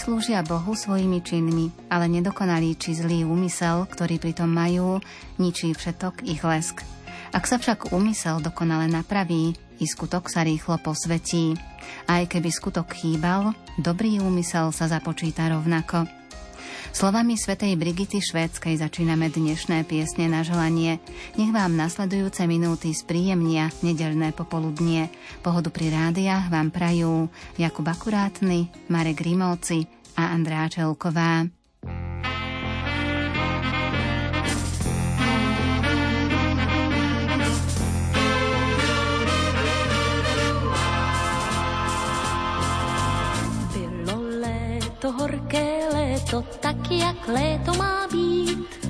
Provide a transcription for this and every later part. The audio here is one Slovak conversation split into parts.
Slúžia Bohu svojimi činmi, ale nedokonalý či zlý úmysel, ktorý pritom majú, ničí všetok ich lesk. Ak sa však úmysel dokonale napraví, i skutok sa rýchlo posvetí. Aj keby skutok chýbal, dobrý úmysel sa započíta rovnako. Slovami svätej Brigity Švédskej začíname dnešné piesne na želanie. Nech vám nasledujúce minúty spríjemnia nedelné popoludnie. Pohodu pri rádiách vám prajú Jakub Akurátny, Marek Rimovci a Andrá Čelková. Léto, tak jak léto má být.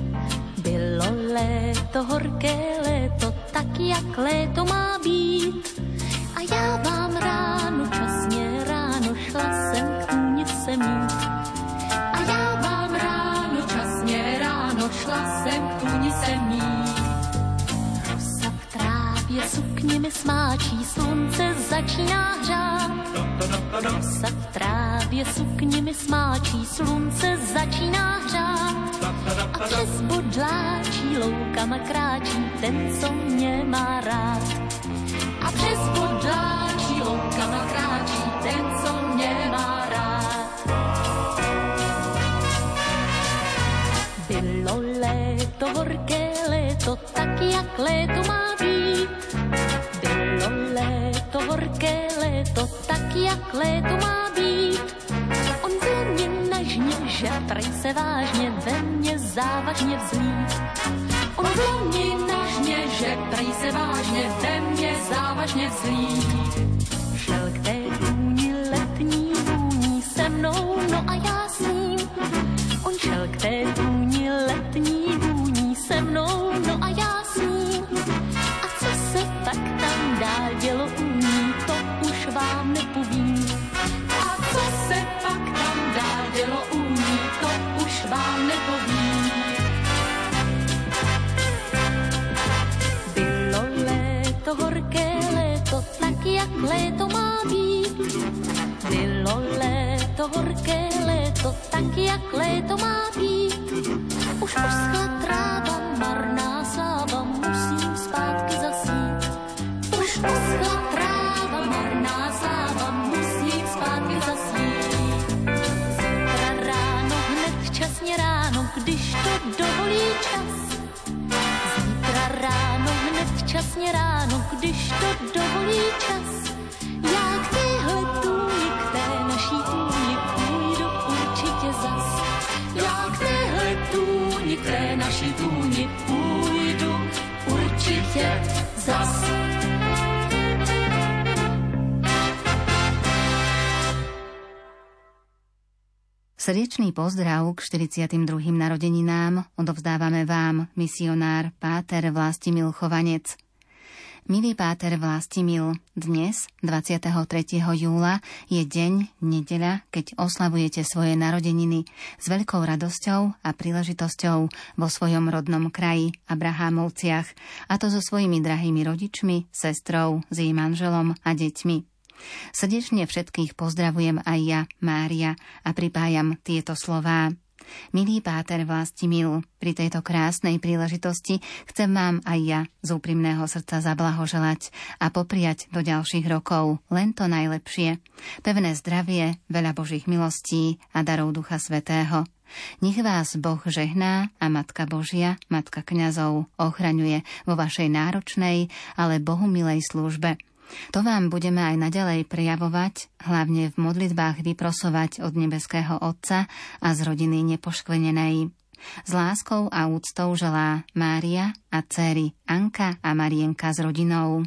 Bylo léto, horké léto, tak jak léto má být. A já vám ráno, časně ráno, šla jsem k tůnice mít. A já vám ráno, časně ráno, šla jsem k tůnice mít. Rosa v trávě sukně mi smáčí, slunce začíná hřát. Rosa v trávě sukně mi smáčí, slunce začíná hřát. A přes bodláčí loukama kráčí ten, co mě má rád. A přes bodláčí loukama kráčí ten, co mě má rád. Bylo léto, horké léto, tak jak léto má. Bylo léto, horké léto, tak jak léto má být. On ve mně nežně, že se vážně, ve mně závažně vzlít. On ve mně nežně, že prej se vážně, ve mně závažně vzlít. Šel k té tůni letní vůní se mnou, no a já s ním. On šel k té tůni letní vůní se mnou, léto má být. Bylo léto, horké léto, tak jak léto má být. Už uschla tráva, marná sláva, musím zpátky zasít. Už uschla tráva, marná sláva, musím zpátky zasít. Zítra ráno, hned včasně ráno, když to dovolí čas. Zítra ráno, hned včasně ráno, když to dovolí čas. Srdečný pozdrav k 42. narodeninám odovzdávame vám, misionár Páter Vlastimil Chovanec. Milý Páter Vlastimil, dnes, 23. júla, je deň, nedeľa, keď oslavujete svoje narodeniny s veľkou radosťou a príležitosťou vo svojom rodnom kraji Abrahámovciach, a to so svojimi drahými rodičmi, sestrou, s jej manželom a deťmi. Srdečne všetkých pozdravujem aj ja, Mária, a pripájam tieto slová. Milý páter Vlastimil, pri tejto krásnej príležitosti chcem vám aj ja z úprimného srdca zablahoželať a popriať do ďalších rokov len to najlepšie. Pevné zdravie, veľa Božích milostí a darov Ducha Svetého. Nech vás Boh žehná a Matka Božia, Matka kňazov, ochraňuje vo vašej náročnej, ale Bohu milej službe – to vám budeme aj naďalej prejavovať, hlavne v modlitbách vyprosovať od nebeského Otca a z rodiny nepoškvenenej. S láskou a úctou želá Mária a céry Anka a Marienka s rodinou.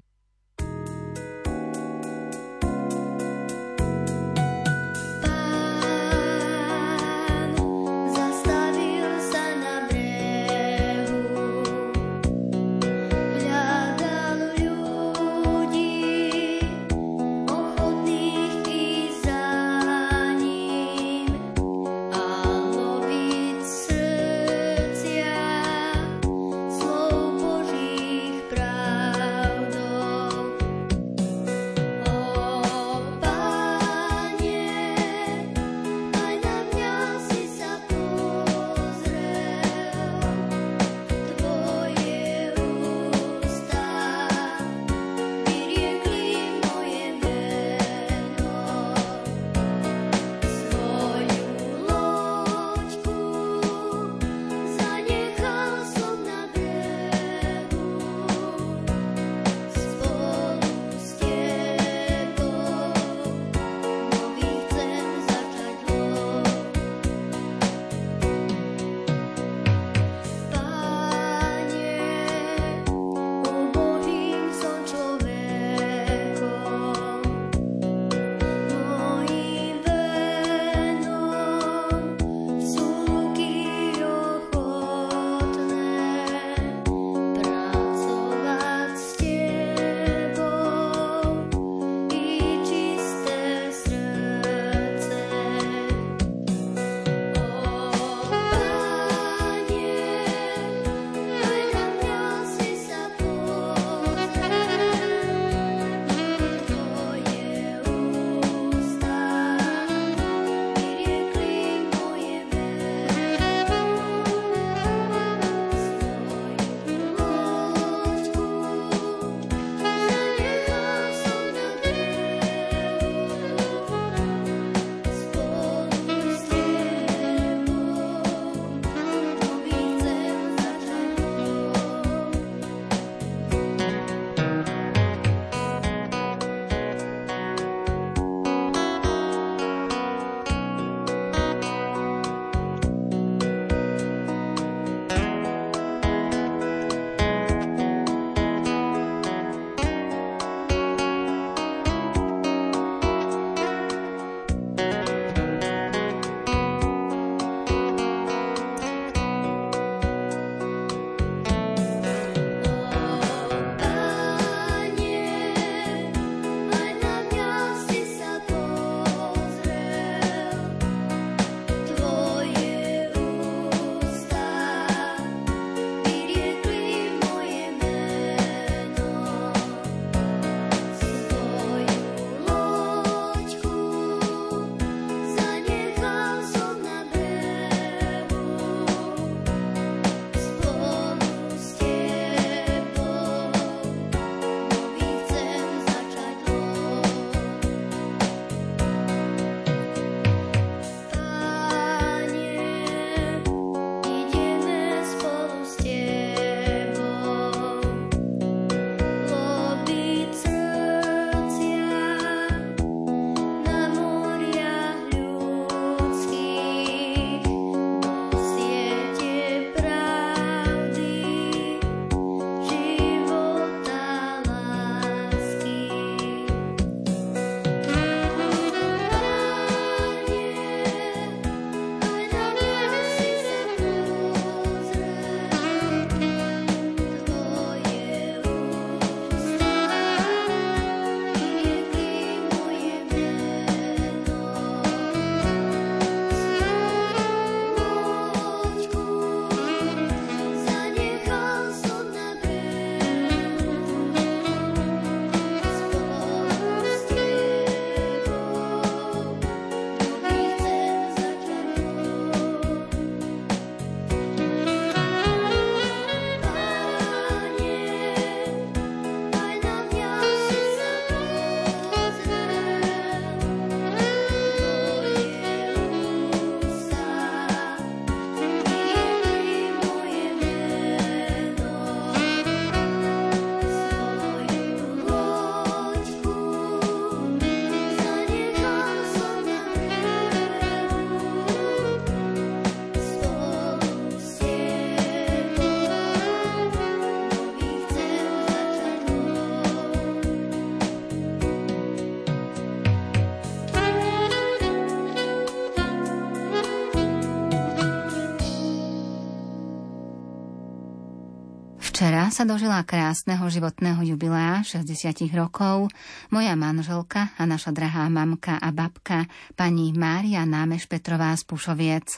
Sa dožila krásneho životného jubilea 60 rokov moja manželka a naša drahá mamka a babka, pani Mária Námeš Petrová z Pušoviec.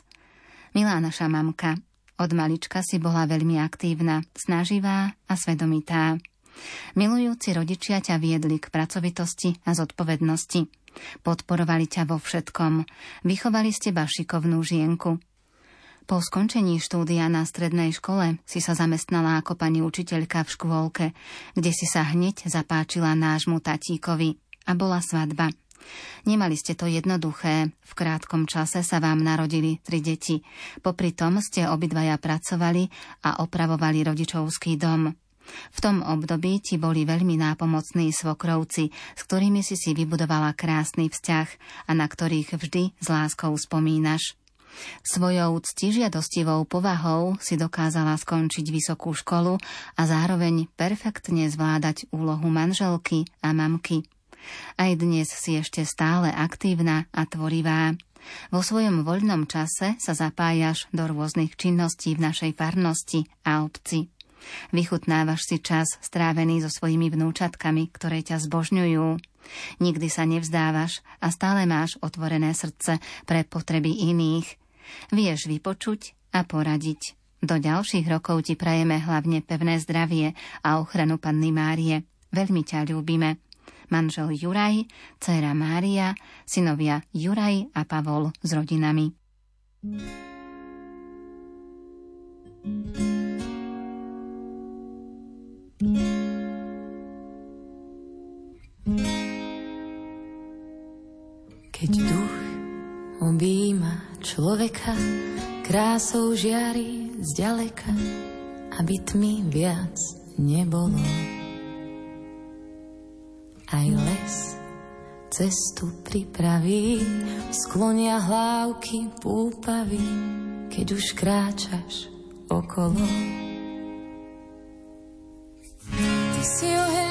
Milá naša mamka, od malička si bola veľmi aktívna, snaživá a svedomitá. Milujúci rodičia ťa viedli k pracovitosti a zodpovednosti. Podporovali ťa vo všetkom. Vychovali ste teba šikovnú žienku, po skončení štúdia na strednej škole si sa zamestnala ako pani učiteľka v škôlke, kde si sa hneď zapáčila nášmu tatíkovi a bola svadba. Nemali ste to jednoduché, v krátkom čase sa vám narodili tri deti. Popri tom ste obidvaja pracovali a opravovali rodičovský dom. V tom období ti boli veľmi nápomocní svokrovci, s ktorými si si vybudovala krásny vzťah a na ktorých vždy s láskou spomínaš. Svojou ctižiadostivou povahou si dokázala skončiť vysokú školu a zároveň perfektne zvládať úlohu manželky a mamky. Aj dnes si ešte stále aktívna a tvorivá. Vo svojom voľnom čase sa zapájaš do rôznych činností v našej farnosti a obci. Vychutnávaš si čas strávený so svojimi vnúčatkami, ktoré ťa zbožňujú. Nikdy sa nevzdávaš a stále máš otvorené srdce pre potreby iných – Vieš vypočuť a poradiť. Do ďalších rokov ti prajeme hlavne pevné zdravie a ochranu Panny Márie. Veľmi ťa ľúbime. Manžel Juraj, dcera Mária, synovia Juraj a Pavol s rodinami. Keď duch objíma človeka krásou žiari zďaleka, aby tmy viac nebolo. Aj les cestu pripraví, sklonia hlávky púpavy, keď už kráčaš okolo. Ty si oheň,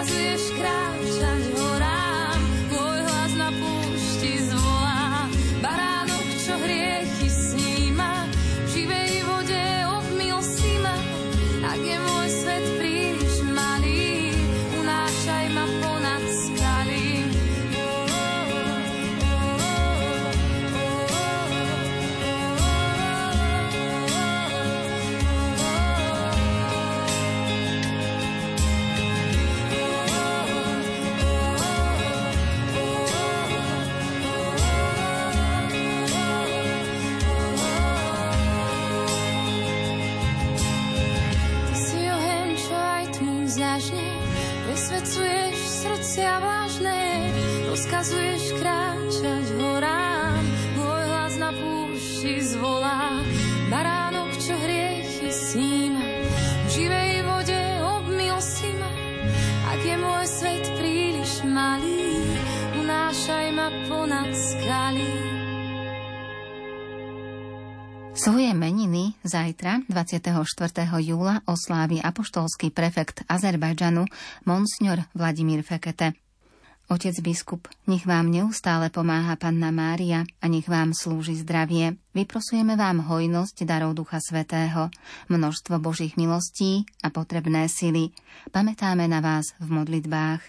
rozkazuješ kráčať zakazuješ zajtra, 24. júla, oslávi apoštolský prefekt Azerbajdžanu, Monsignor Vladimír Fekete. Otec biskup, nech vám neustále pomáha Panna Mária a nech vám slúži zdravie. Vyprosujeme vám hojnosť darov Ducha Svetého, množstvo Božích milostí a potrebné sily. Pamätáme na vás v modlitbách.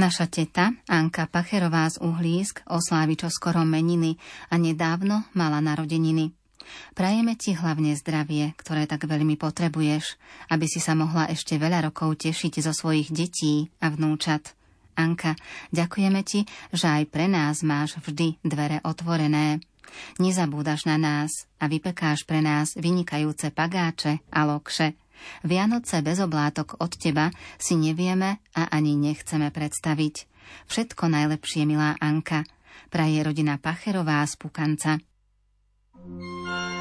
Naša teta, Anka Pacherová z Uhlísk, oslávi čo skoro meniny a nedávno mala narodeniny. Prajeme ti hlavne zdravie, ktoré tak veľmi potrebuješ, aby si sa mohla ešte veľa rokov tešiť zo svojich detí a vnúčat. Anka, ďakujeme ti, že aj pre nás máš vždy dvere otvorené. Nezabúdaš na nás a vypekáš pre nás vynikajúce pagáče a lokše. Vianoce bez oblátok od teba si nevieme a ani nechceme predstaviť. Všetko najlepšie, milá Anka. Praje rodina Pacherová z Pukanca. thank you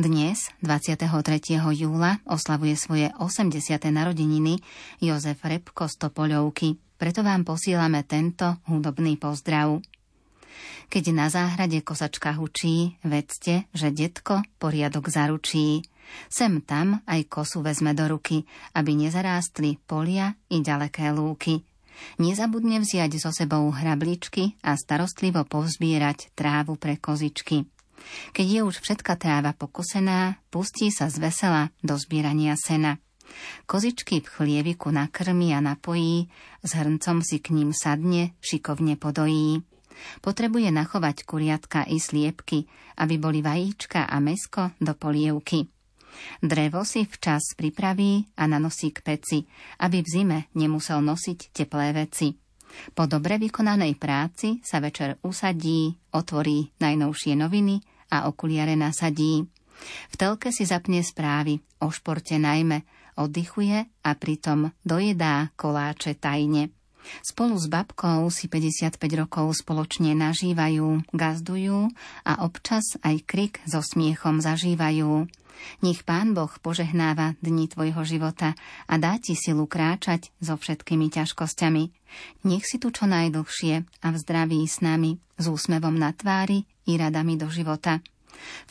Dnes, 23. júla, oslavuje svoje 80. narodeniny Jozef Repko z Topoľovky, preto vám posílame tento hudobný pozdrav. Keď na záhrade kosačka hučí, vedzte, že detko poriadok zaručí. Sem tam aj kosu vezme do ruky, aby nezarástli polia i ďaleké lúky. Nezabudne vziať so sebou hrabličky a starostlivo povzbierať trávu pre kozičky. Keď je už všetka tráva pokosená, pustí sa z vesela do zbierania sena. Kozičky v chlieviku nakrmi a napojí, s hrncom si k ním sadne, šikovne podojí. Potrebuje nachovať kuriatka i sliepky, aby boli vajíčka a mesko do polievky. Drevo si včas pripraví a nanosí k peci, aby v zime nemusel nosiť teplé veci. Po dobre vykonanej práci sa večer usadí, otvorí najnovšie noviny a okuliare nasadí. V telke si zapne správy, o športe najmä, oddychuje a pritom dojedá koláče tajne. Spolu s babkou si 55 rokov spoločne nažívajú, gazdujú a občas aj krik so smiechom zažívajú. Nech Pán Boh požehnáva dni tvojho života a dá ti silu kráčať so všetkými ťažkosťami. Nech si tu čo najdlhšie a v zdraví s nami, s úsmevom na tvári i radami do života.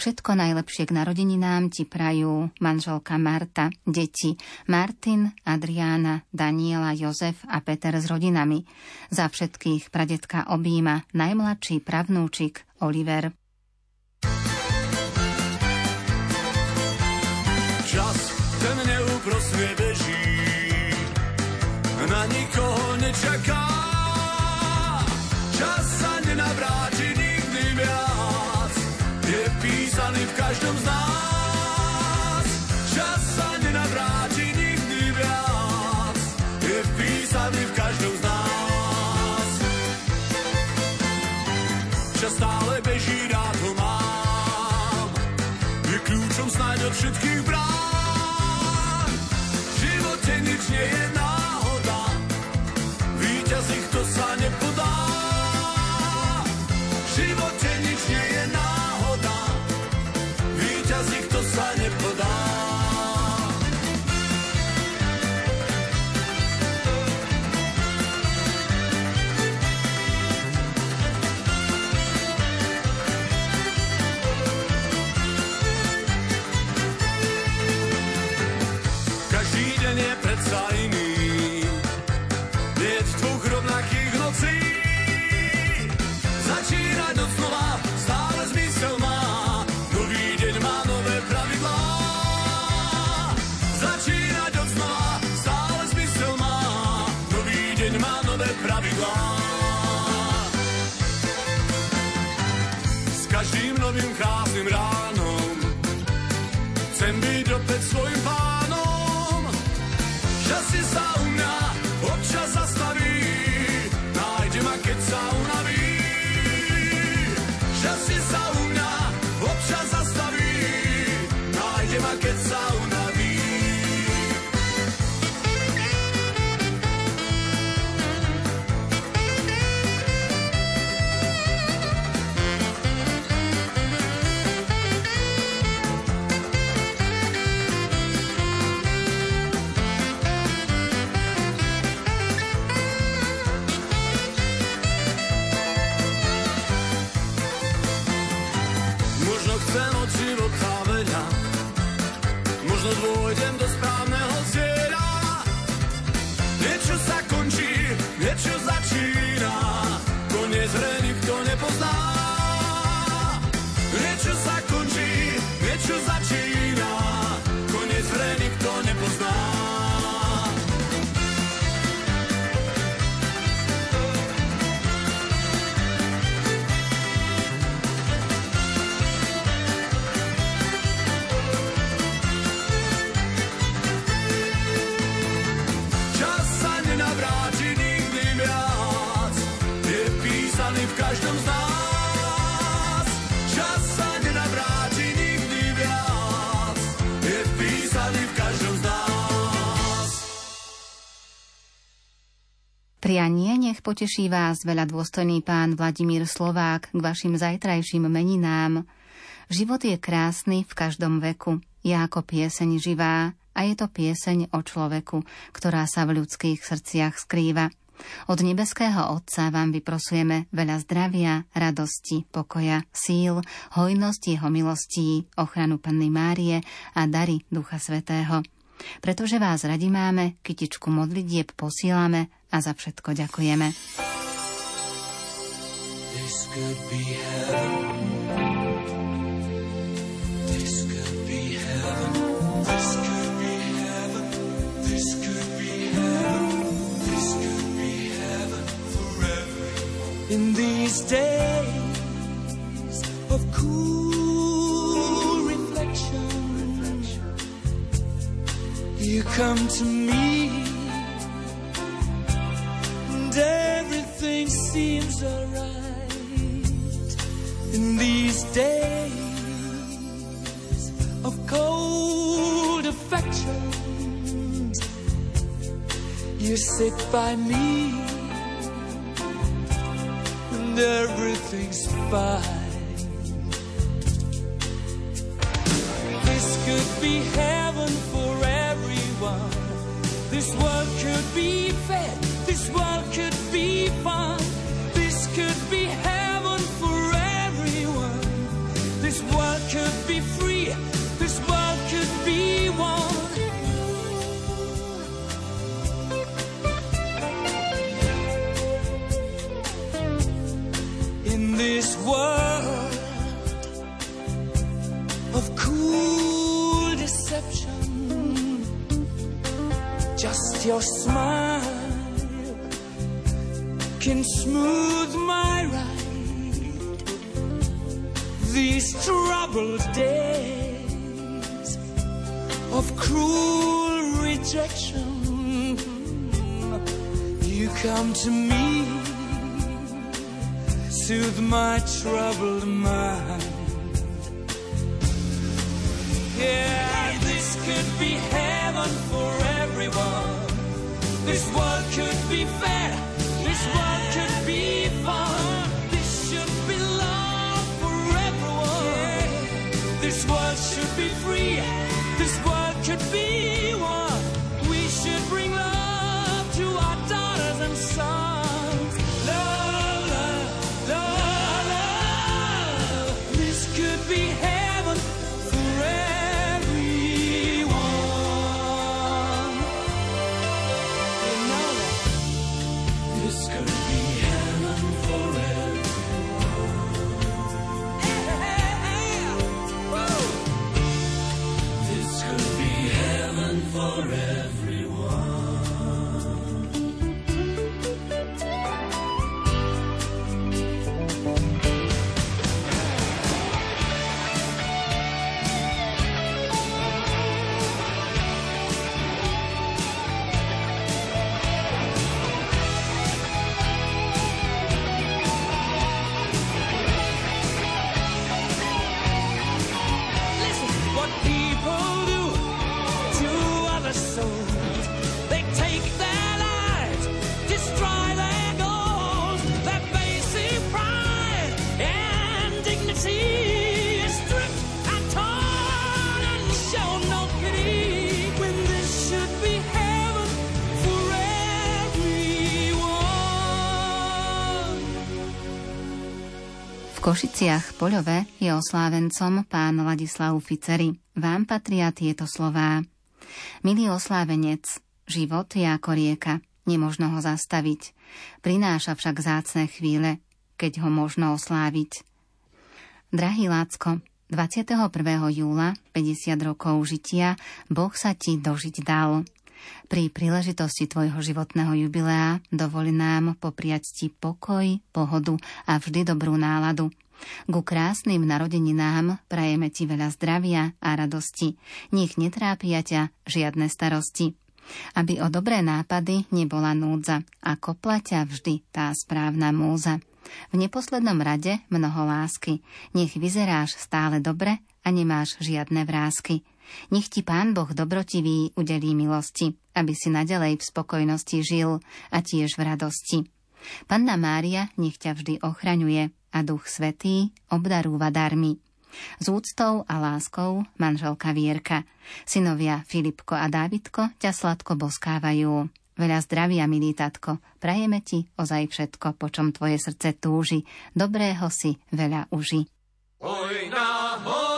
Všetko najlepšie k narodeninám ti prajú manželka Marta, deti Martin, Adriána, Daniela, Jozef a Peter s rodinami. Za všetkých pradetka objíma najmladší pravnúčik Oliver. Čas ten neúprosne beží, na nikoho nečaká. Čas sa nenavráti nikdy viac, je písaný v každom z nás. za iným. Net dvoch rovnakých nocí, začínať od znova, stále zmysel má. Nový deň má nové pravidlá, začínať od znova, stále zmysel má. Nový deň má nové pravidlá. S každým novým krásnym ránom chcem byť opäť svojim poteší vás veľa dôstojný pán Vladimír Slovák k vašim zajtrajším meninám. Život je krásny v každom veku, je ako pieseň živá a je to pieseň o človeku, ktorá sa v ľudských srdciach skrýva. Od nebeského Otca vám vyprosujeme veľa zdravia, radosti, pokoja, síl, hojnosti Jeho milostí, ochranu Panny Márie a dary Ducha Svetého. Pretože vás radi máme, kytičku modlitieb posílame a za všetko ďakujeme. This could be heaven. In these days of cool reflection, you come to me. by me, and everything's fine. Košiciach Poľové je oslávencom pán Ladislav Ficery. Vám patria tieto slová. Milý oslávenec, život je ako rieka, nemožno ho zastaviť. Prináša však zácne chvíle, keď ho možno osláviť. Drahý Lácko, 21. júla, 50 rokov žitia, Boh sa ti dožiť dal. Pri príležitosti tvojho životného jubilea dovoli nám popriať ti pokoj, pohodu a vždy dobrú náladu. Ku krásnym narodeninám prajeme ti veľa zdravia a radosti. Nech netrápia ťa žiadne starosti. Aby o dobré nápady nebola núdza a kopla vždy tá správna múza. V neposlednom rade mnoho lásky. Nech vyzeráš stále dobre a nemáš žiadne vrázky. Nech ti Pán Boh dobrotivý udelí milosti, aby si nadalej v spokojnosti žil a tiež v radosti. Panna Mária nech ťa vždy ochraňuje a Duch Svetý obdarúva darmi. S úctou a láskou manželka Vierka. Synovia Filipko a Dávidko ťa sladko boskávajú. Veľa zdravia, milý tatko, prajeme ti ozaj všetko, po čom tvoje srdce túži. Dobrého si veľa uži. Oj na hori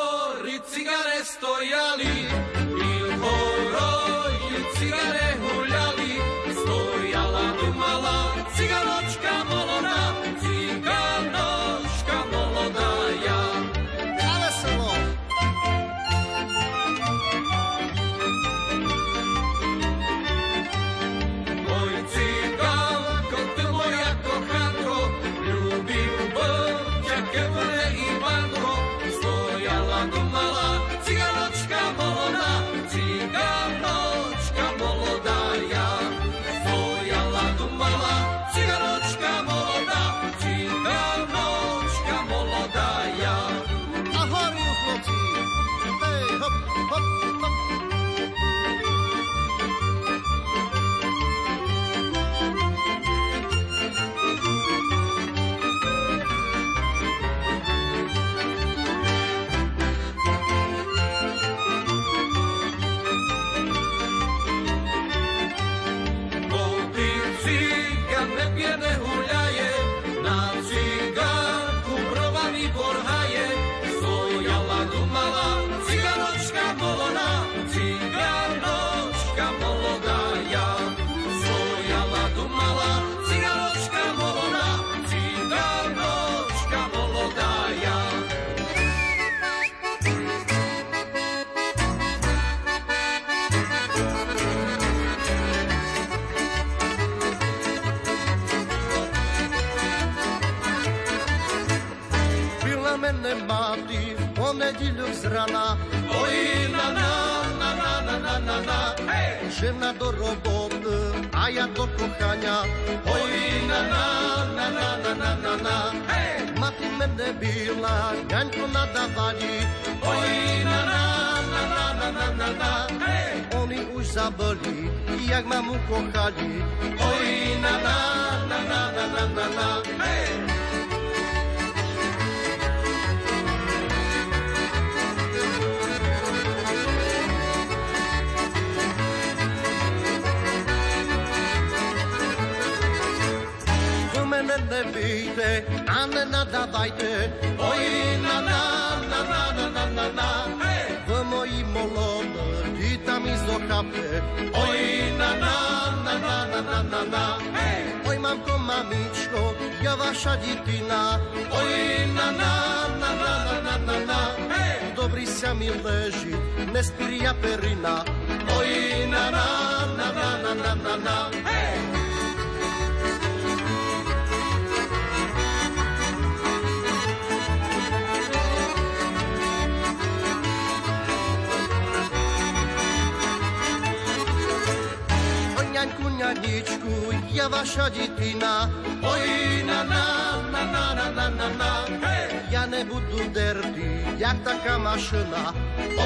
mašina.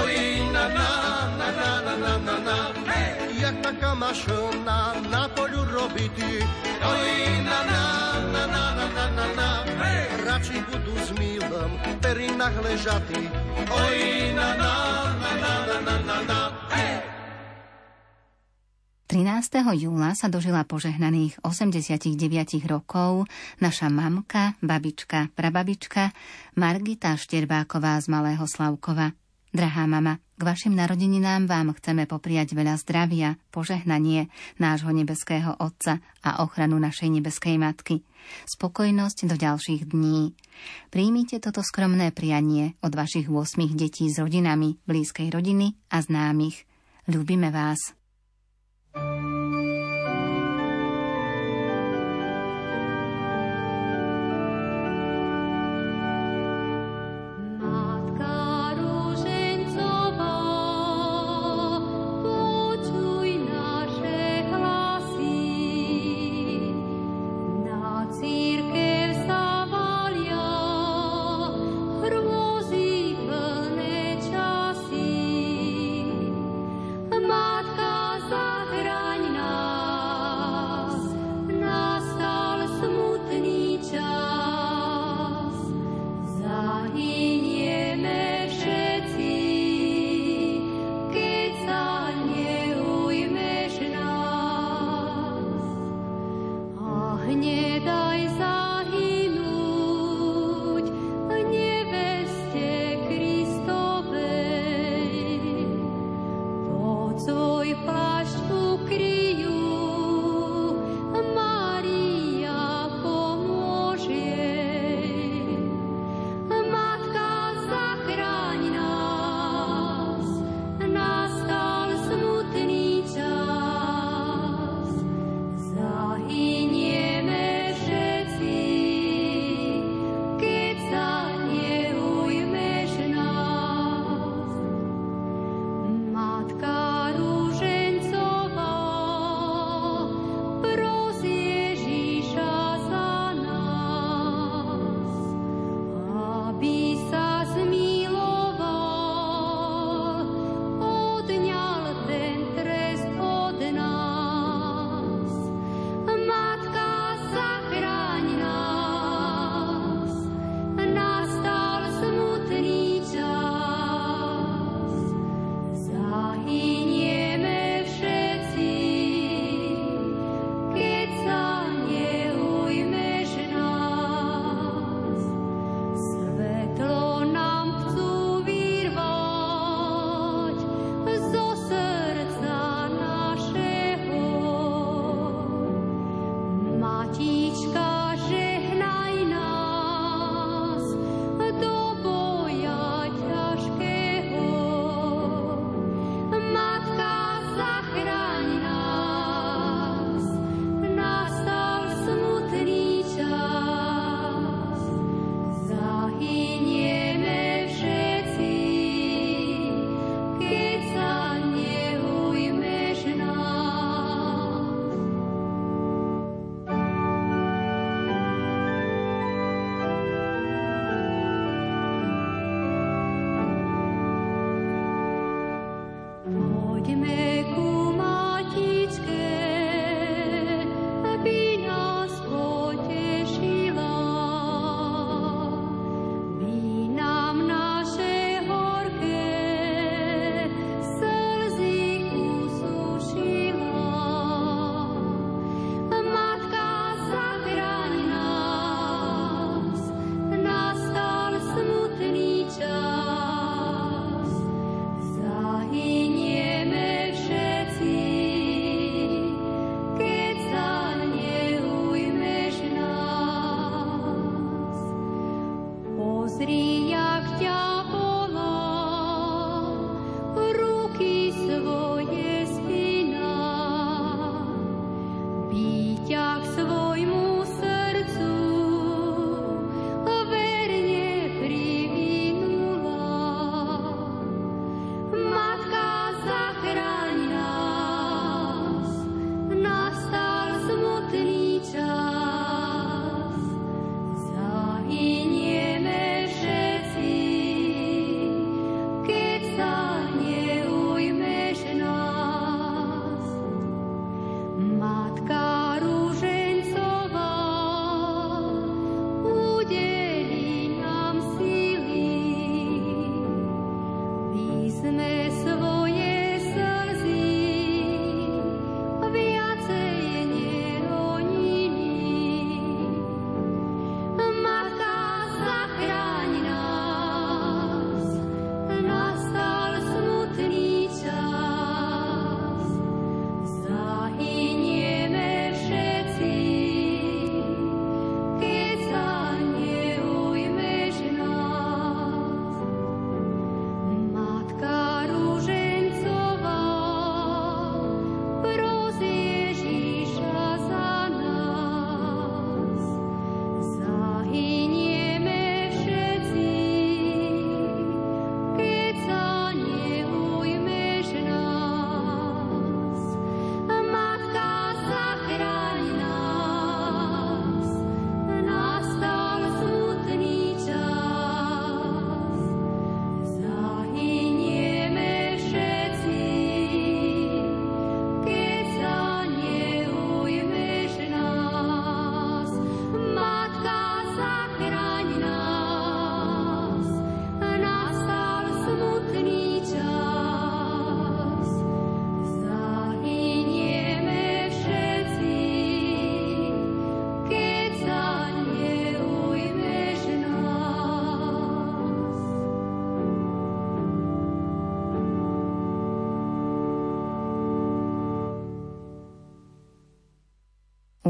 Oj, na, na, na, na, na, na, na, na. Hey! Jak taká mašina na polu robiti. Oj, na, na, na, na, na, na, na, na. Hey! Radši budu s milom perinách ležati. Oj, júla sa dožila požehnaných 89 rokov naša mamka, babička, prababička Margita Šterbáková z Malého Slavkova. Drahá mama, k vašim narodeninám vám chceme popriať veľa zdravia, požehnanie nášho nebeského Otca a ochranu našej nebeskej Matky. Spokojnosť do ďalších dní. Príjmite toto skromné prianie od vašich 8 detí s rodinami, blízkej rodiny a známych. Ľúbime vás. Zahinieme všetci.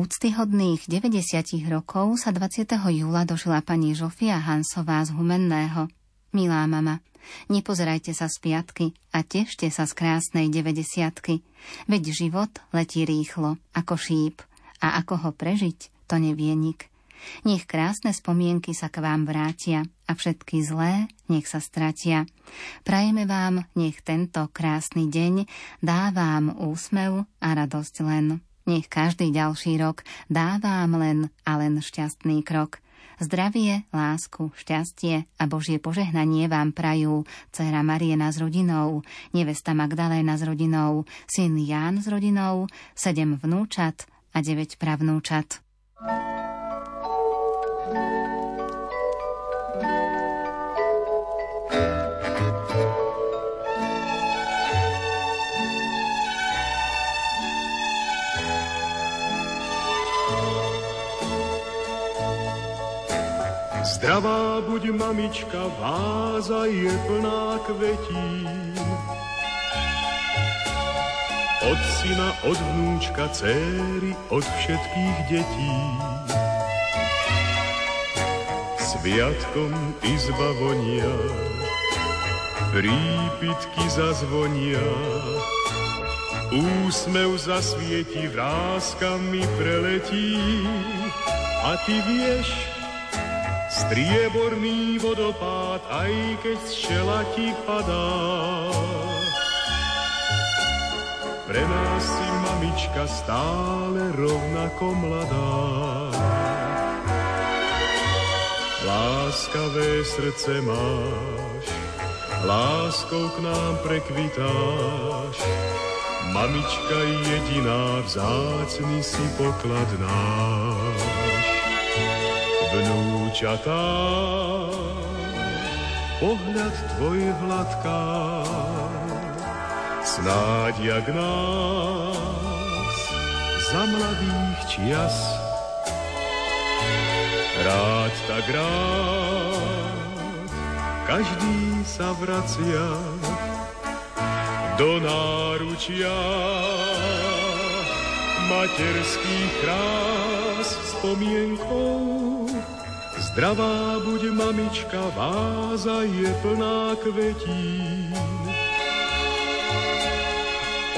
Úctyhodných 90 rokov sa 20. júla dožila pani Žofia Hansová z Humenného. Milá mama, nepozerajte sa z piatky a tešte sa z krásnej 90 Veď život letí rýchlo, ako šíp. A ako ho prežiť, to nevie nik. Nech krásne spomienky sa k vám vrátia a všetky zlé nech sa stratia. Prajeme vám, nech tento krásny deň dá vám úsmev a radosť len. Nech každý ďalší rok dá vám len a len šťastný krok. Zdravie, lásku, šťastie a Božie požehnanie vám prajú dcera Mariena s rodinou, nevesta Magdaléna s rodinou, syn Ján s rodinou, sedem vnúčat a deväť pravnúčat. Zdravá buď mamička, váza je plná kvetín. Od syna, od vnúčka, céry, od všetkých detí. Sviatkom izba vonia, prípitky zazvonia, úsmev zasvieti, vrázkami preletí. A ty vieš, Strieborný vodopád, aj keď z čela ti padá. Pre nás si mamička stále rovnako mladá. Láskavé srdce máš, láskou k nám prekvitáš. Mamička jediná, vzácný si poklad náš vnúčatá. Pohľad tvoj hladká, snáď jak nás, za mladých čias. Rád tak rád, každý sa vracia do náručia materských krás spomienkou Zdravá buď mamička, váza je plná kvetín.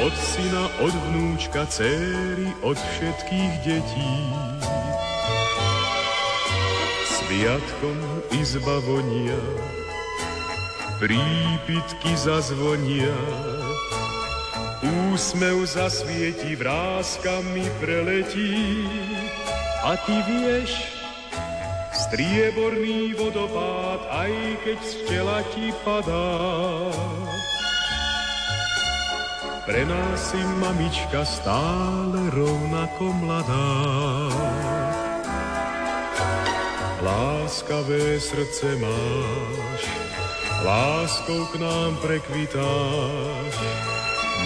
Od syna, od vnúčka, céry, od všetkých detí. Sviatkom izba vonia, prípitky zazvonia, úsmev zasvieti, vrázkami preletí. A ty vieš, Strieborný vodopád, aj keď z tela ti padá. Pre nás si mamička stále rovnako mladá. Láskavé srdce máš, láskou k nám prekvitáš.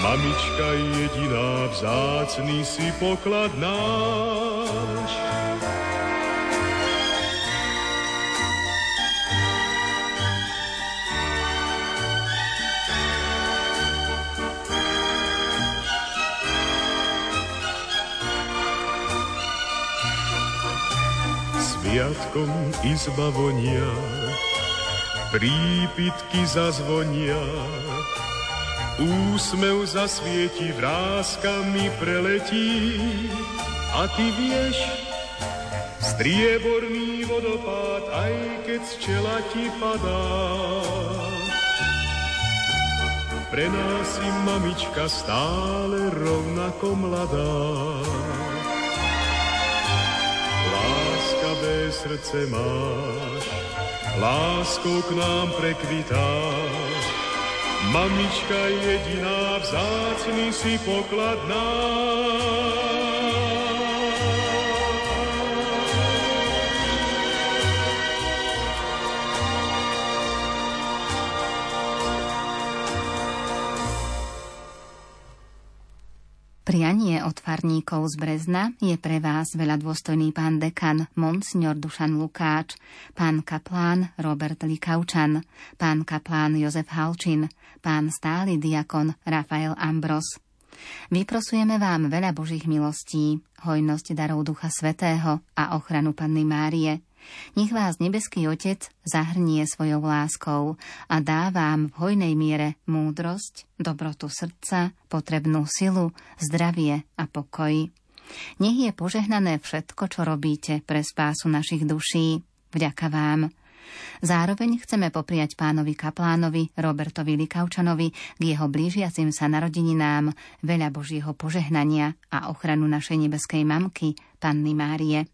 Mamička jediná, vzácný si poklad náš. Sviatkom izba vonia, prípitky zazvonia, úsmev zasvieti, vrázkami preletí a ty vieš, strieborný vodopád, aj keď z čela ti padá. Pre nás si mamička stále rovnako mladá. Srdce máš, láskou k nám prekvitáš. Mamička jediná, vzácný si poklad náš. Prianie od farníkov z Brezna je pre vás veľa dôstojný pán dekan Monsignor Dušan Lukáč, pán kaplán Robert Likaučan, pán kaplán Jozef Halčin, pán stály diakon Rafael Ambros. Vyprosujeme vám veľa Božích milostí, hojnosť darov Ducha Svetého a ochranu Panny Márie. Nech vás nebeský Otec zahrnie svojou láskou a dá vám v hojnej miere múdrosť, dobrotu srdca, potrebnú silu, zdravie a pokoj. Nech je požehnané všetko, čo robíte pre spásu našich duší. Vďaka vám. Zároveň chceme popriať pánovi kaplánovi Robertovi Likaučanovi k jeho blížiacim sa narodeninám veľa Božieho požehnania a ochranu našej nebeskej mamky, Panny Márie.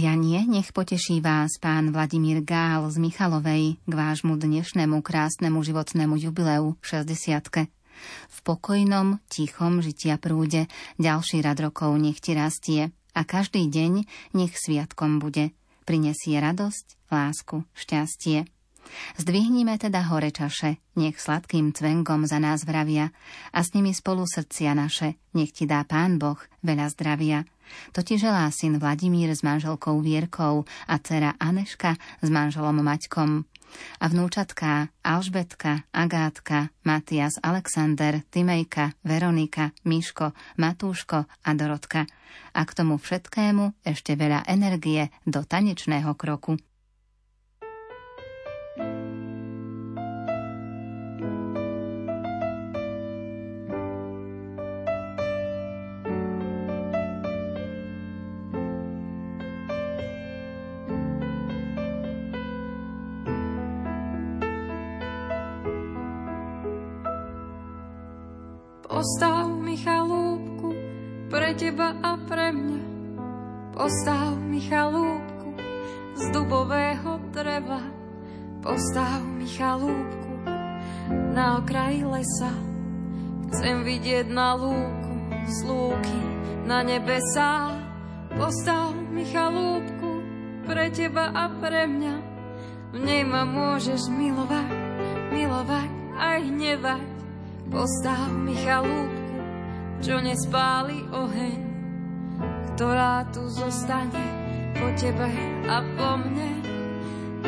Prianie nech poteší vás pán Vladimír Gál z Michalovej k vášmu dnešnému krásnemu životnému jubileu 60. V pokojnom, tichom žitia prúde ďalší rad rokov nech ti rastie a každý deň nech sviatkom bude. Prinesie radosť, lásku, šťastie. Zdvihnime teda hore čaše, nech sladkým cvengom za nás vravia a s nimi spolu srdcia naše, nech ti dá Pán Boh veľa zdravia. To ti želá syn Vladimír s manželkou Vierkou a dcera Aneška s manželom Maťkom. A vnúčatká Alžbetka, Agátka, Matias Alexander, Timejka, Veronika, Miško, Matúško a Dorotka. A k tomu všetkému ešte veľa energie do tanečného kroku. Teba a pre mňa. Postav mi chalúbku z dubového dreva. Postav mi chalúbku na okraji lesa. Chcem vidieť na lúku z lúky na nebesá. Postav mi chalúbku pre teba a pre mňa. V nej ma môžeš milovať, milovať aj hnevať Postav mi chalúbku, čo nespáli oheň, ktorá tu zostane po tebe a po mne.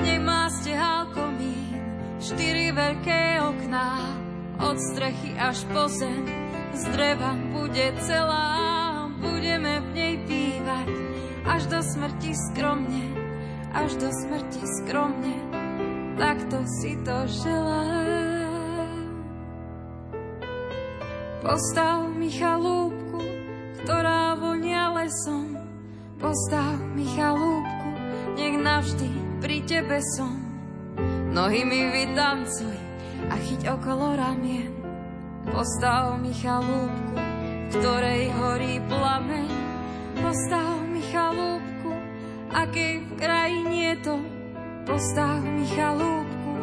Nemá stehal komín, štyri veľké okná, od strechy až po zem, z dreva bude celá, budeme v nej bývať, až do smrti skromne, až do smrti skromne, takto si to želám. Postav mi chalúbku, ktorá vonia lesom. Postav mi chalúbku, nech navždy pri tebe som. Nohy mi vytancuj a chyť okolo ramien. Postav mi chalúbku, ktorej horí plameň. Postav mi chalúbku, akej v krajine to. Postav mi chalúbku,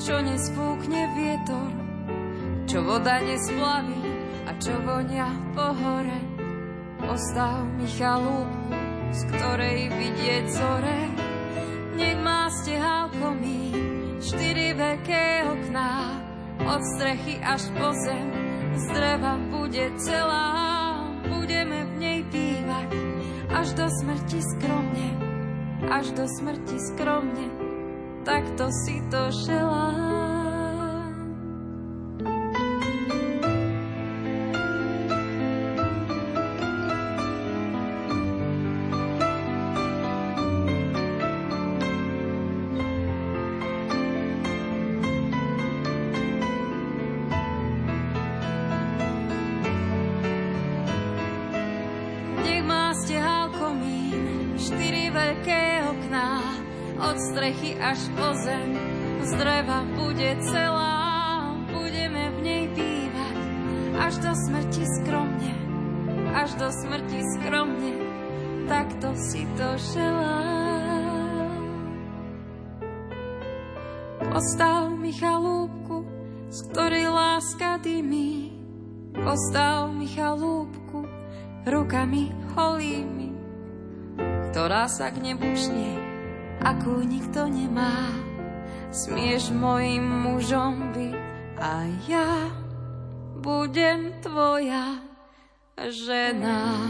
čo nespúkne vietor, čo voda nesplaví a čo vonia po hore. Postav mi chalúbku, z ktorej vidieť zore. Nech má stehal komín, štyri veľké okná, od strechy až po zem. Z dreva bude celá, budeme v nej bývať, až do smrti skromne, až do smrti skromne, takto si to želám. Strechy až po zem, z dreva bude celá, budeme v nej bývať, až do smrti skromne, až do smrti skromne, takto si to želám. Postav mi chalúbku, z ktorej láska dymí, postav mi chalúbku, rukami holými, ktorá sa k nebu šnie akú nikto nemá. Smieš mojim mužom byť a ja budem tvoja žena.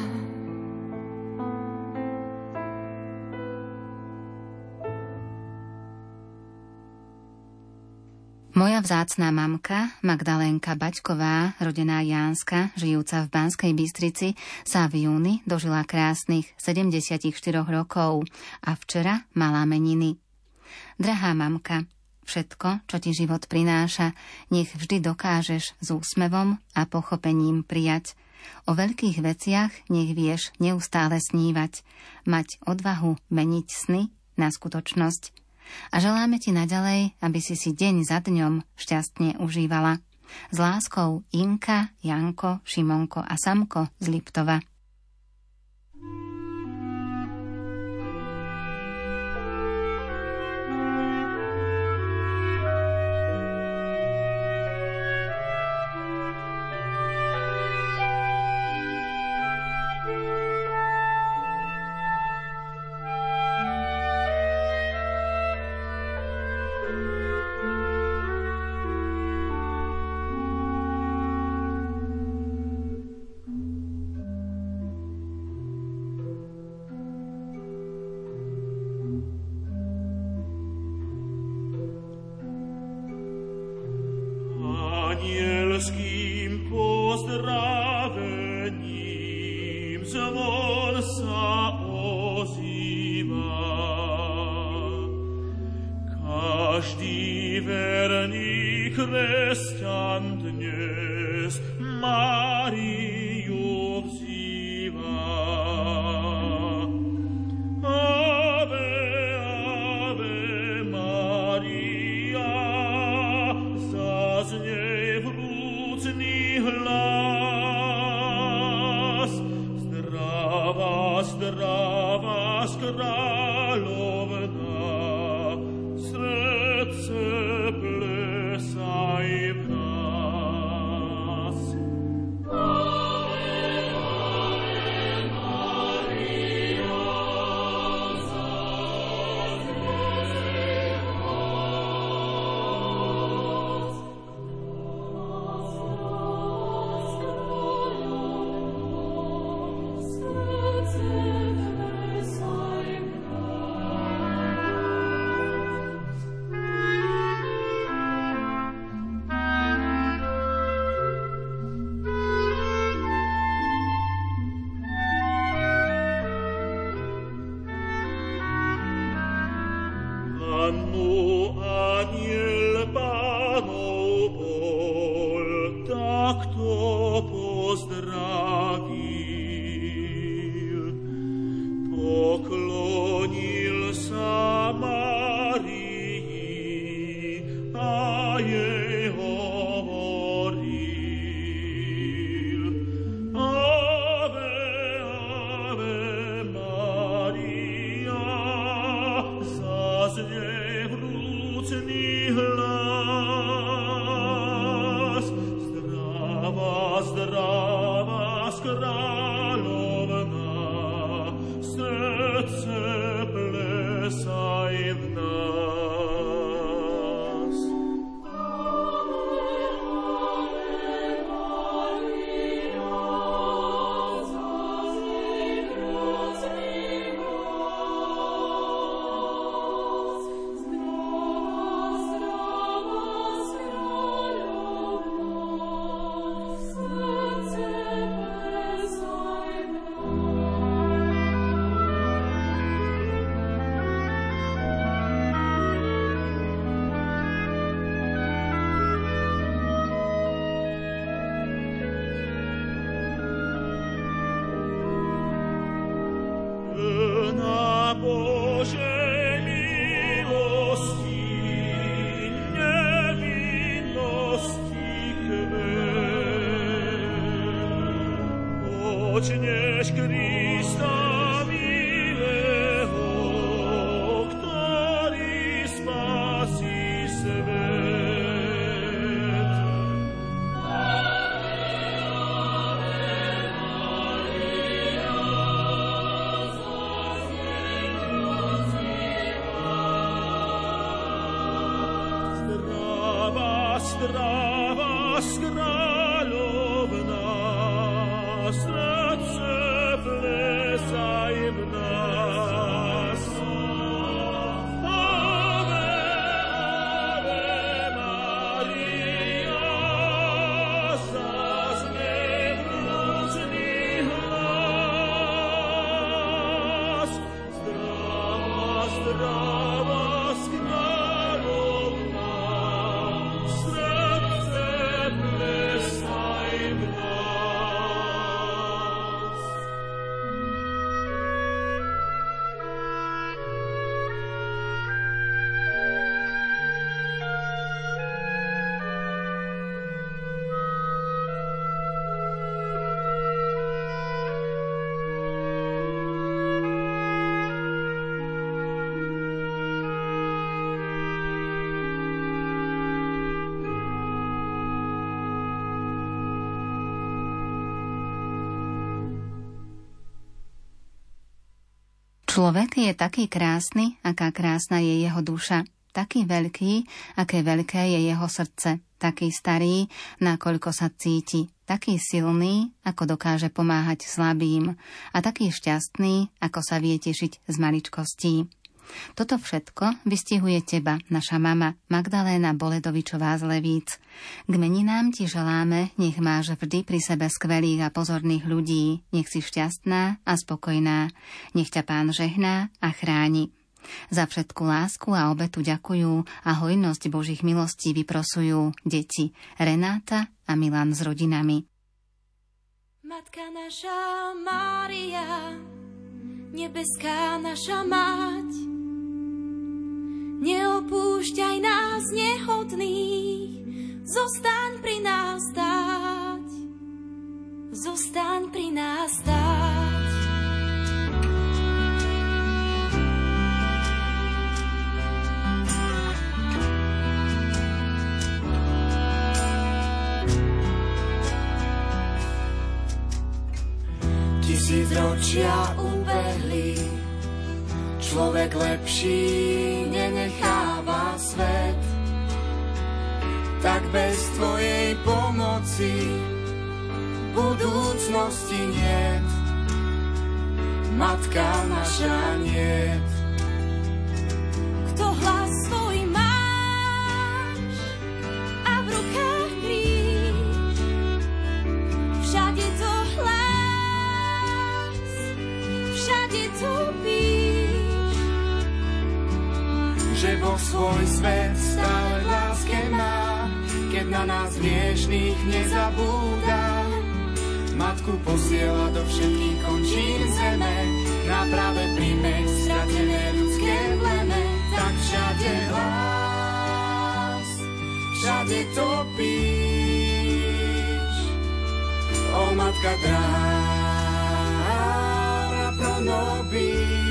Moja vzácná mamka, Magdalénka Baťková, rodená Jánska, žijúca v Banskej Bystrici, sa v júni dožila krásnych 74 rokov a včera mala meniny. Drahá mamka, všetko, čo ti život prináša, nech vždy dokážeš s úsmevom a pochopením prijať. O veľkých veciach nech vieš neustále snívať, mať odvahu meniť sny na skutočnosť a želáme ti naďalej, aby si si deň za dňom šťastne užívala. S láskou Inka, Janko, Šimonko a Samko z Liptova. Človek je taký krásny, aká krásna je jeho duša, taký veľký, aké veľké je jeho srdce, taký starý, nakoľko sa cíti, taký silný, ako dokáže pomáhať slabým. A taký šťastný, ako sa vie tešiť z maličkostí. Toto všetko vystihuje teba, naša mama Magdaléna Boledovičová z Levíc. K meninám ti želáme, nech máš vždy pri sebe skvelých a pozorných ľudí, nech si šťastná a spokojná, nech ťa pán žehná a chráni. Za všetku lásku a obetu ďakujú a hojnosť Božích milostí vyprosujú deti Renáta a Milan s rodinami. Matka naša Mária, nebeská naša mať, neopúšťaj nás nehodných, zostaň pri nás stáť, zostaň pri nás stáť. Tisíc ročia ubehli, človek lepší nenecháva svet. Tak bez tvojej pomoci budúcnosti niet. Matka naša niet. Že Boh svoj svet stále v láske má, keď na nás hriešných nezabúda. Matku posiela do všetkých končín zeme, na práve príjmeť stratené ľudské pleme, tak všade hlas, všade topíš. O matka drára pro nobis,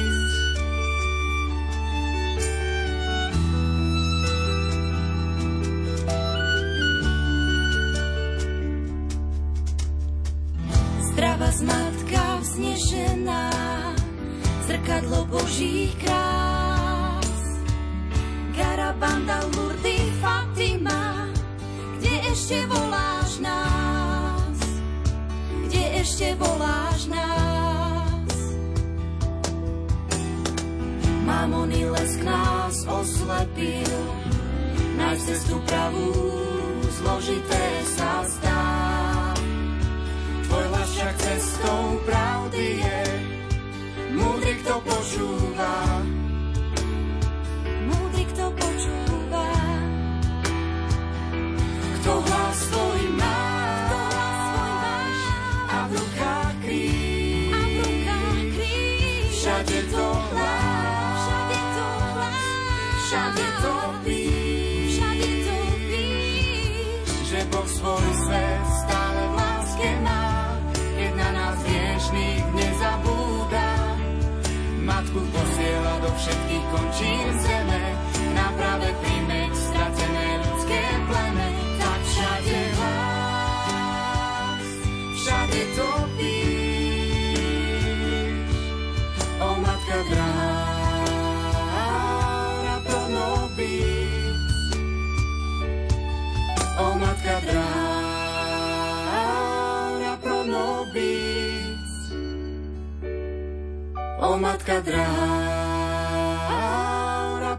vznešená, zrkadlo Božích krás. Garabanda, Lurdy, Fatima, kde ešte voláš nás? Kde ešte voláš nás? Mamony lesk nás oslepil, nájsť cestu pravú, zložité sa zdá. Však cestou pravdy je, múdry kto počúva. Matku posiela do všetkých končín zeme, na práve príjmeť matka drára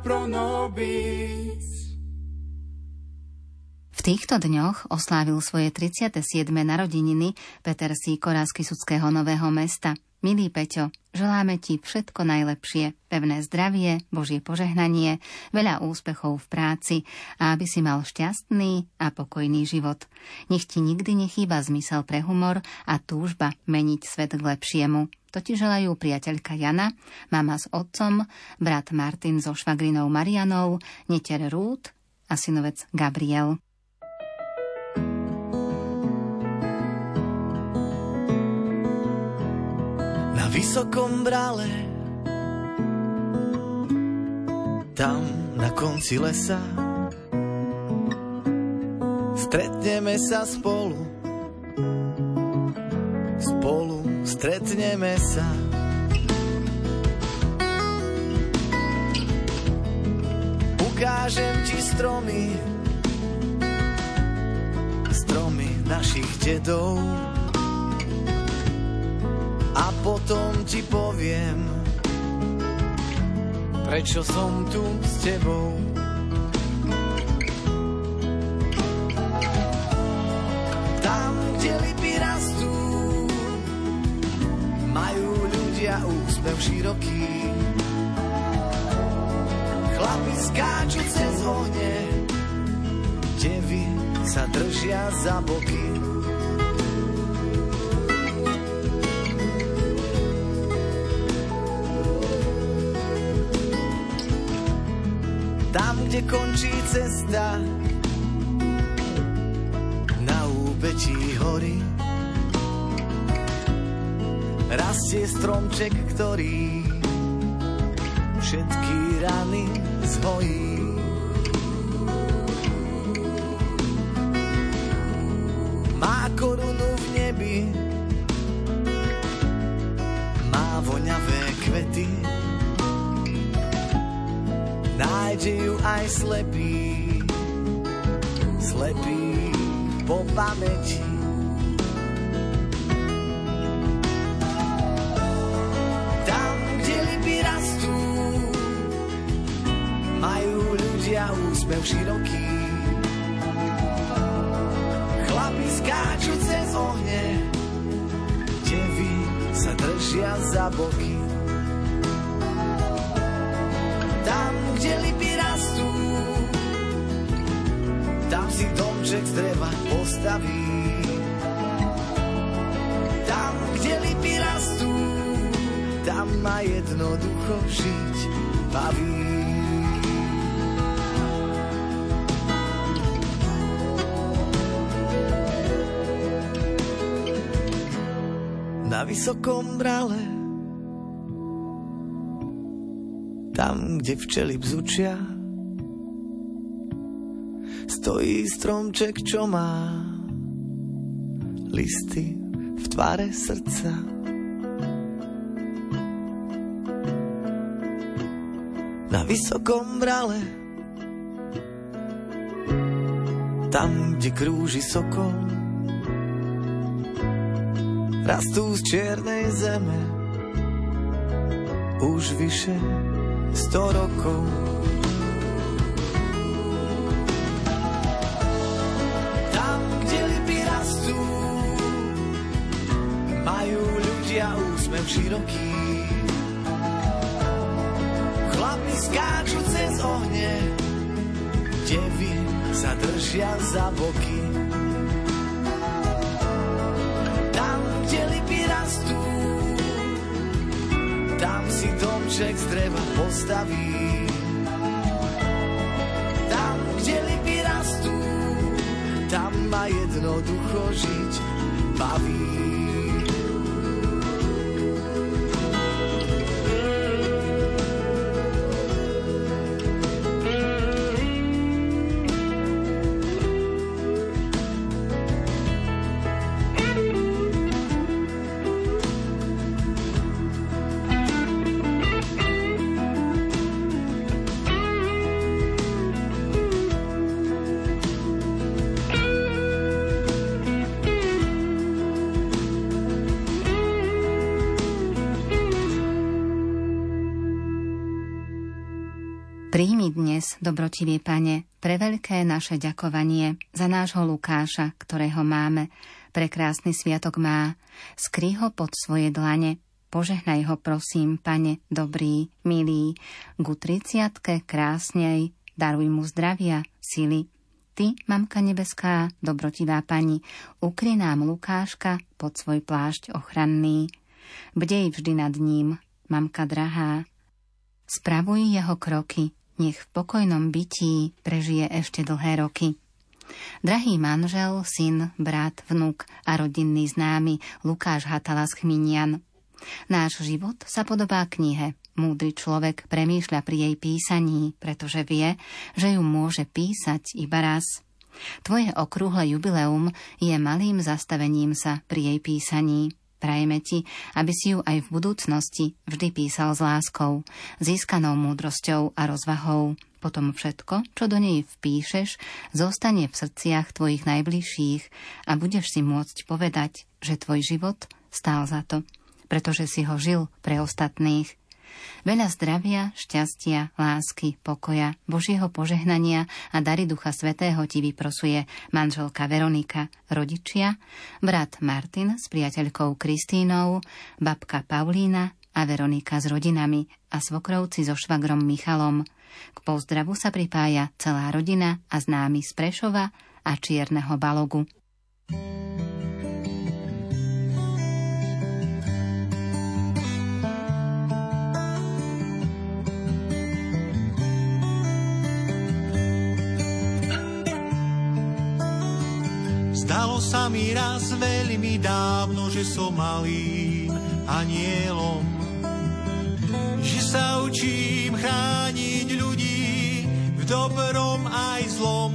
pro nobis. V týchto dňoch oslávil svoje 37. narodeniny Peter Sýkora z Kisuckého Nového mesta. Milý Peťo, želáme ti všetko najlepšie, pevné zdravie, Božie požehnanie, veľa úspechov v práci a aby si mal šťastný a pokojný život. Nech ti nikdy nechýba zmysel pre humor a túžba meniť svet k lepšiemu. To ti želajú priateľka Jana, mama s otcom, brat Martin so švagrinou Marianou, neter Rút a synovec Gabriel. na vysokom brale. Tam na konci lesa stretneme sa spolu. Spolu stretneme sa. Ukážem ti stromy, stromy našich dedov a potom ti poviem, prečo som tu s tebou. Ľudia úsmev široký. skáču cez ohne, devy sa držia za boky. Tam, kde končí cesta, na úpetí hory, rastie stromček, ktorý všetky rany zhojí. Má korunu v nebi, má voňavé kvety, nájde ju aj slepý, slepý po pamäti. Jednoducho žiť baví. Na vysokom brale Tam, kde včely bzučia Stojí stromček, čo má Listy v tvare srdca Na vysokom brale Tam, kde krúži sokol rastú z čiernej zeme už vyše sto rokov. Tam, kde lipy rastú, majú ľudia úsmev široký. Devy sa držia za boky. kde lipy rastú. Tam si domček z dreva postaví. Tam, kde lipy rastú, tam ma jednoducho žiť baví. Dobrotivý pane, pre veľké naše ďakovanie za nášho Lukáša, ktorého máme. Pre krásny sviatok má. Skry ho pod svoje dlane. Požehnaj ho, prosím, pane, dobrý, milý. Ku triciatke krásnej, daruj mu zdravia, sily. Ty, mamka nebeská, dobrotivá pani, ukry nám Lukáška pod svoj plášť ochranný. Bdej vždy nad ním, mamka drahá. Spravuj jeho kroky, nech v pokojnom bytí prežije ešte dlhé roky. Drahý manžel, syn, brat, vnuk a rodinný známy Lukáš Hatala z Chminian. Náš život sa podobá knihe. Múdry človek premýšľa pri jej písaní, pretože vie, že ju môže písať iba raz. Tvoje okrúhle jubileum je malým zastavením sa pri jej písaní. Prajeme ti, aby si ju aj v budúcnosti vždy písal s láskou, získanou múdrosťou a rozvahou. Potom všetko, čo do nej vpíšeš, zostane v srdciach tvojich najbližších a budeš si môcť povedať, že tvoj život stál za to, pretože si ho žil pre ostatných. Veľa zdravia, šťastia, lásky, pokoja, Božieho požehnania a dary Ducha Svetého ti vyprosuje manželka Veronika, rodičia, brat Martin s priateľkou Kristínou, babka Paulína a Veronika s rodinami a svokrovci so švagrom Michalom. K pozdravu sa pripája celá rodina a známy z Prešova a Čierneho Balogu. Zdalo sa mi raz veľmi dávno, že som malým anielom že sa učím chrániť ľudí v dobrom aj zlom.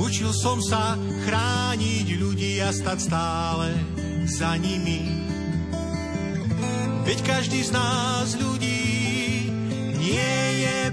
Učil som sa chrániť ľudí a stať stále za nimi. Veď každý z nás ľudí nie je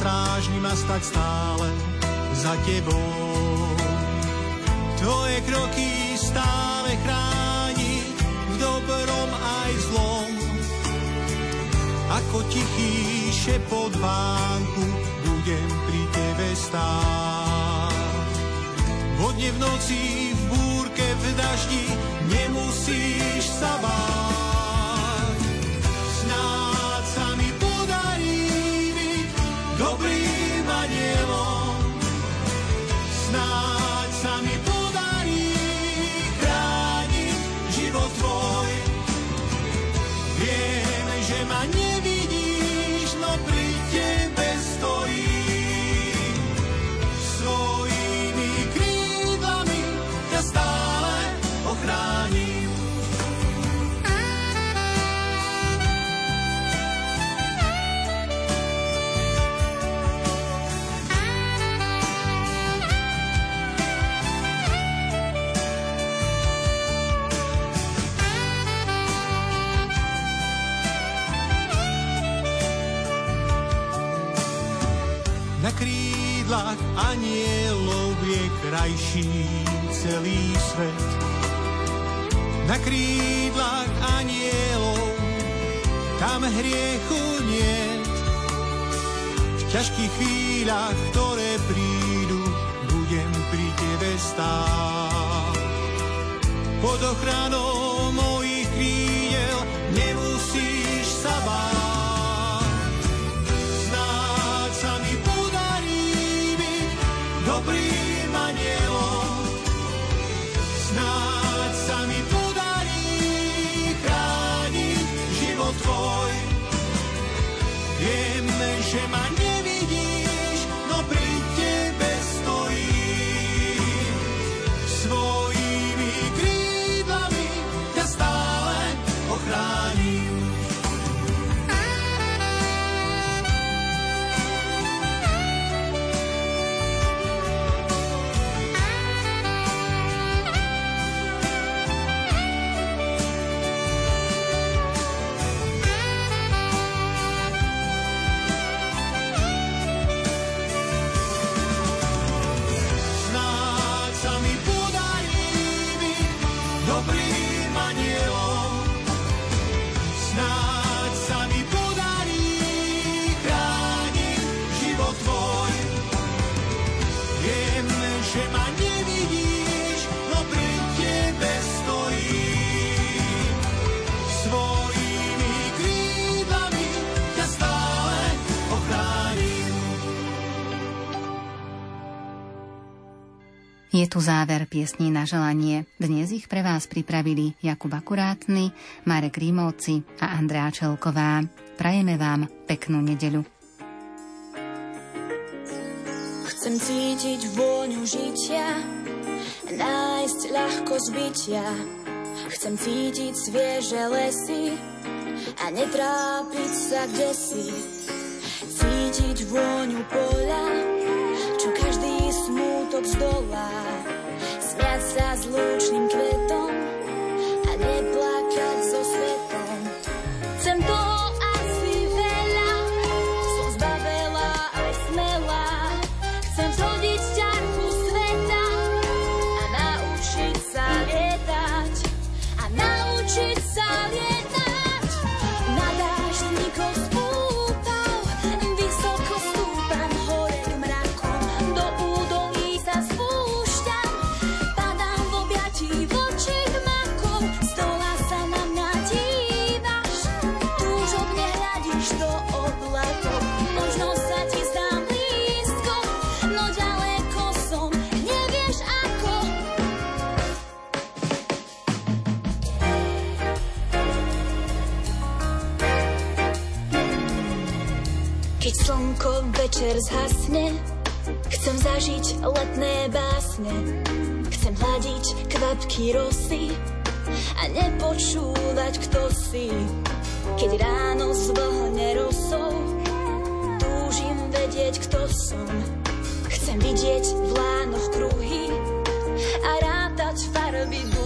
strážnym a stať stále za tebou. Tvoje kroky stále chráni v dobrom aj zlom. Ako tichý šepot vánku, budem pri tebe stáť. Vodne v noci, v búrke, v daždi, nemusíš sa báť. Anielov je krajší celý svet. Na krídlach anielov tam hriechu nie. V ťažkých chvíľach, ktoré prídu, budem pri tebe stáť. Pod ochranou záver piesní na želanie. Dnes ich pre vás pripravili Jakub Akurátny, Marek Rímovci a Andrea Čelková. Prajeme vám peknú nedeľu. Chcem cítiť vôňu žitia, nájsť ľahko zbytia. Chcem cítiť svieže lesy a netrápiť sa kde si. Cítiť vôňu poľa, čo každý smútok zdolá. Sa s lúčným kvetom slnko večer zhasne, chcem zažiť letné básne. Chcem hľadiť kvapky rosy a nepočúvať, kto si. Keď ráno zvlhne rosou, túžim vedieť, kto som. Chcem vidieť v lánoch kruhy a rátať farby dúhy.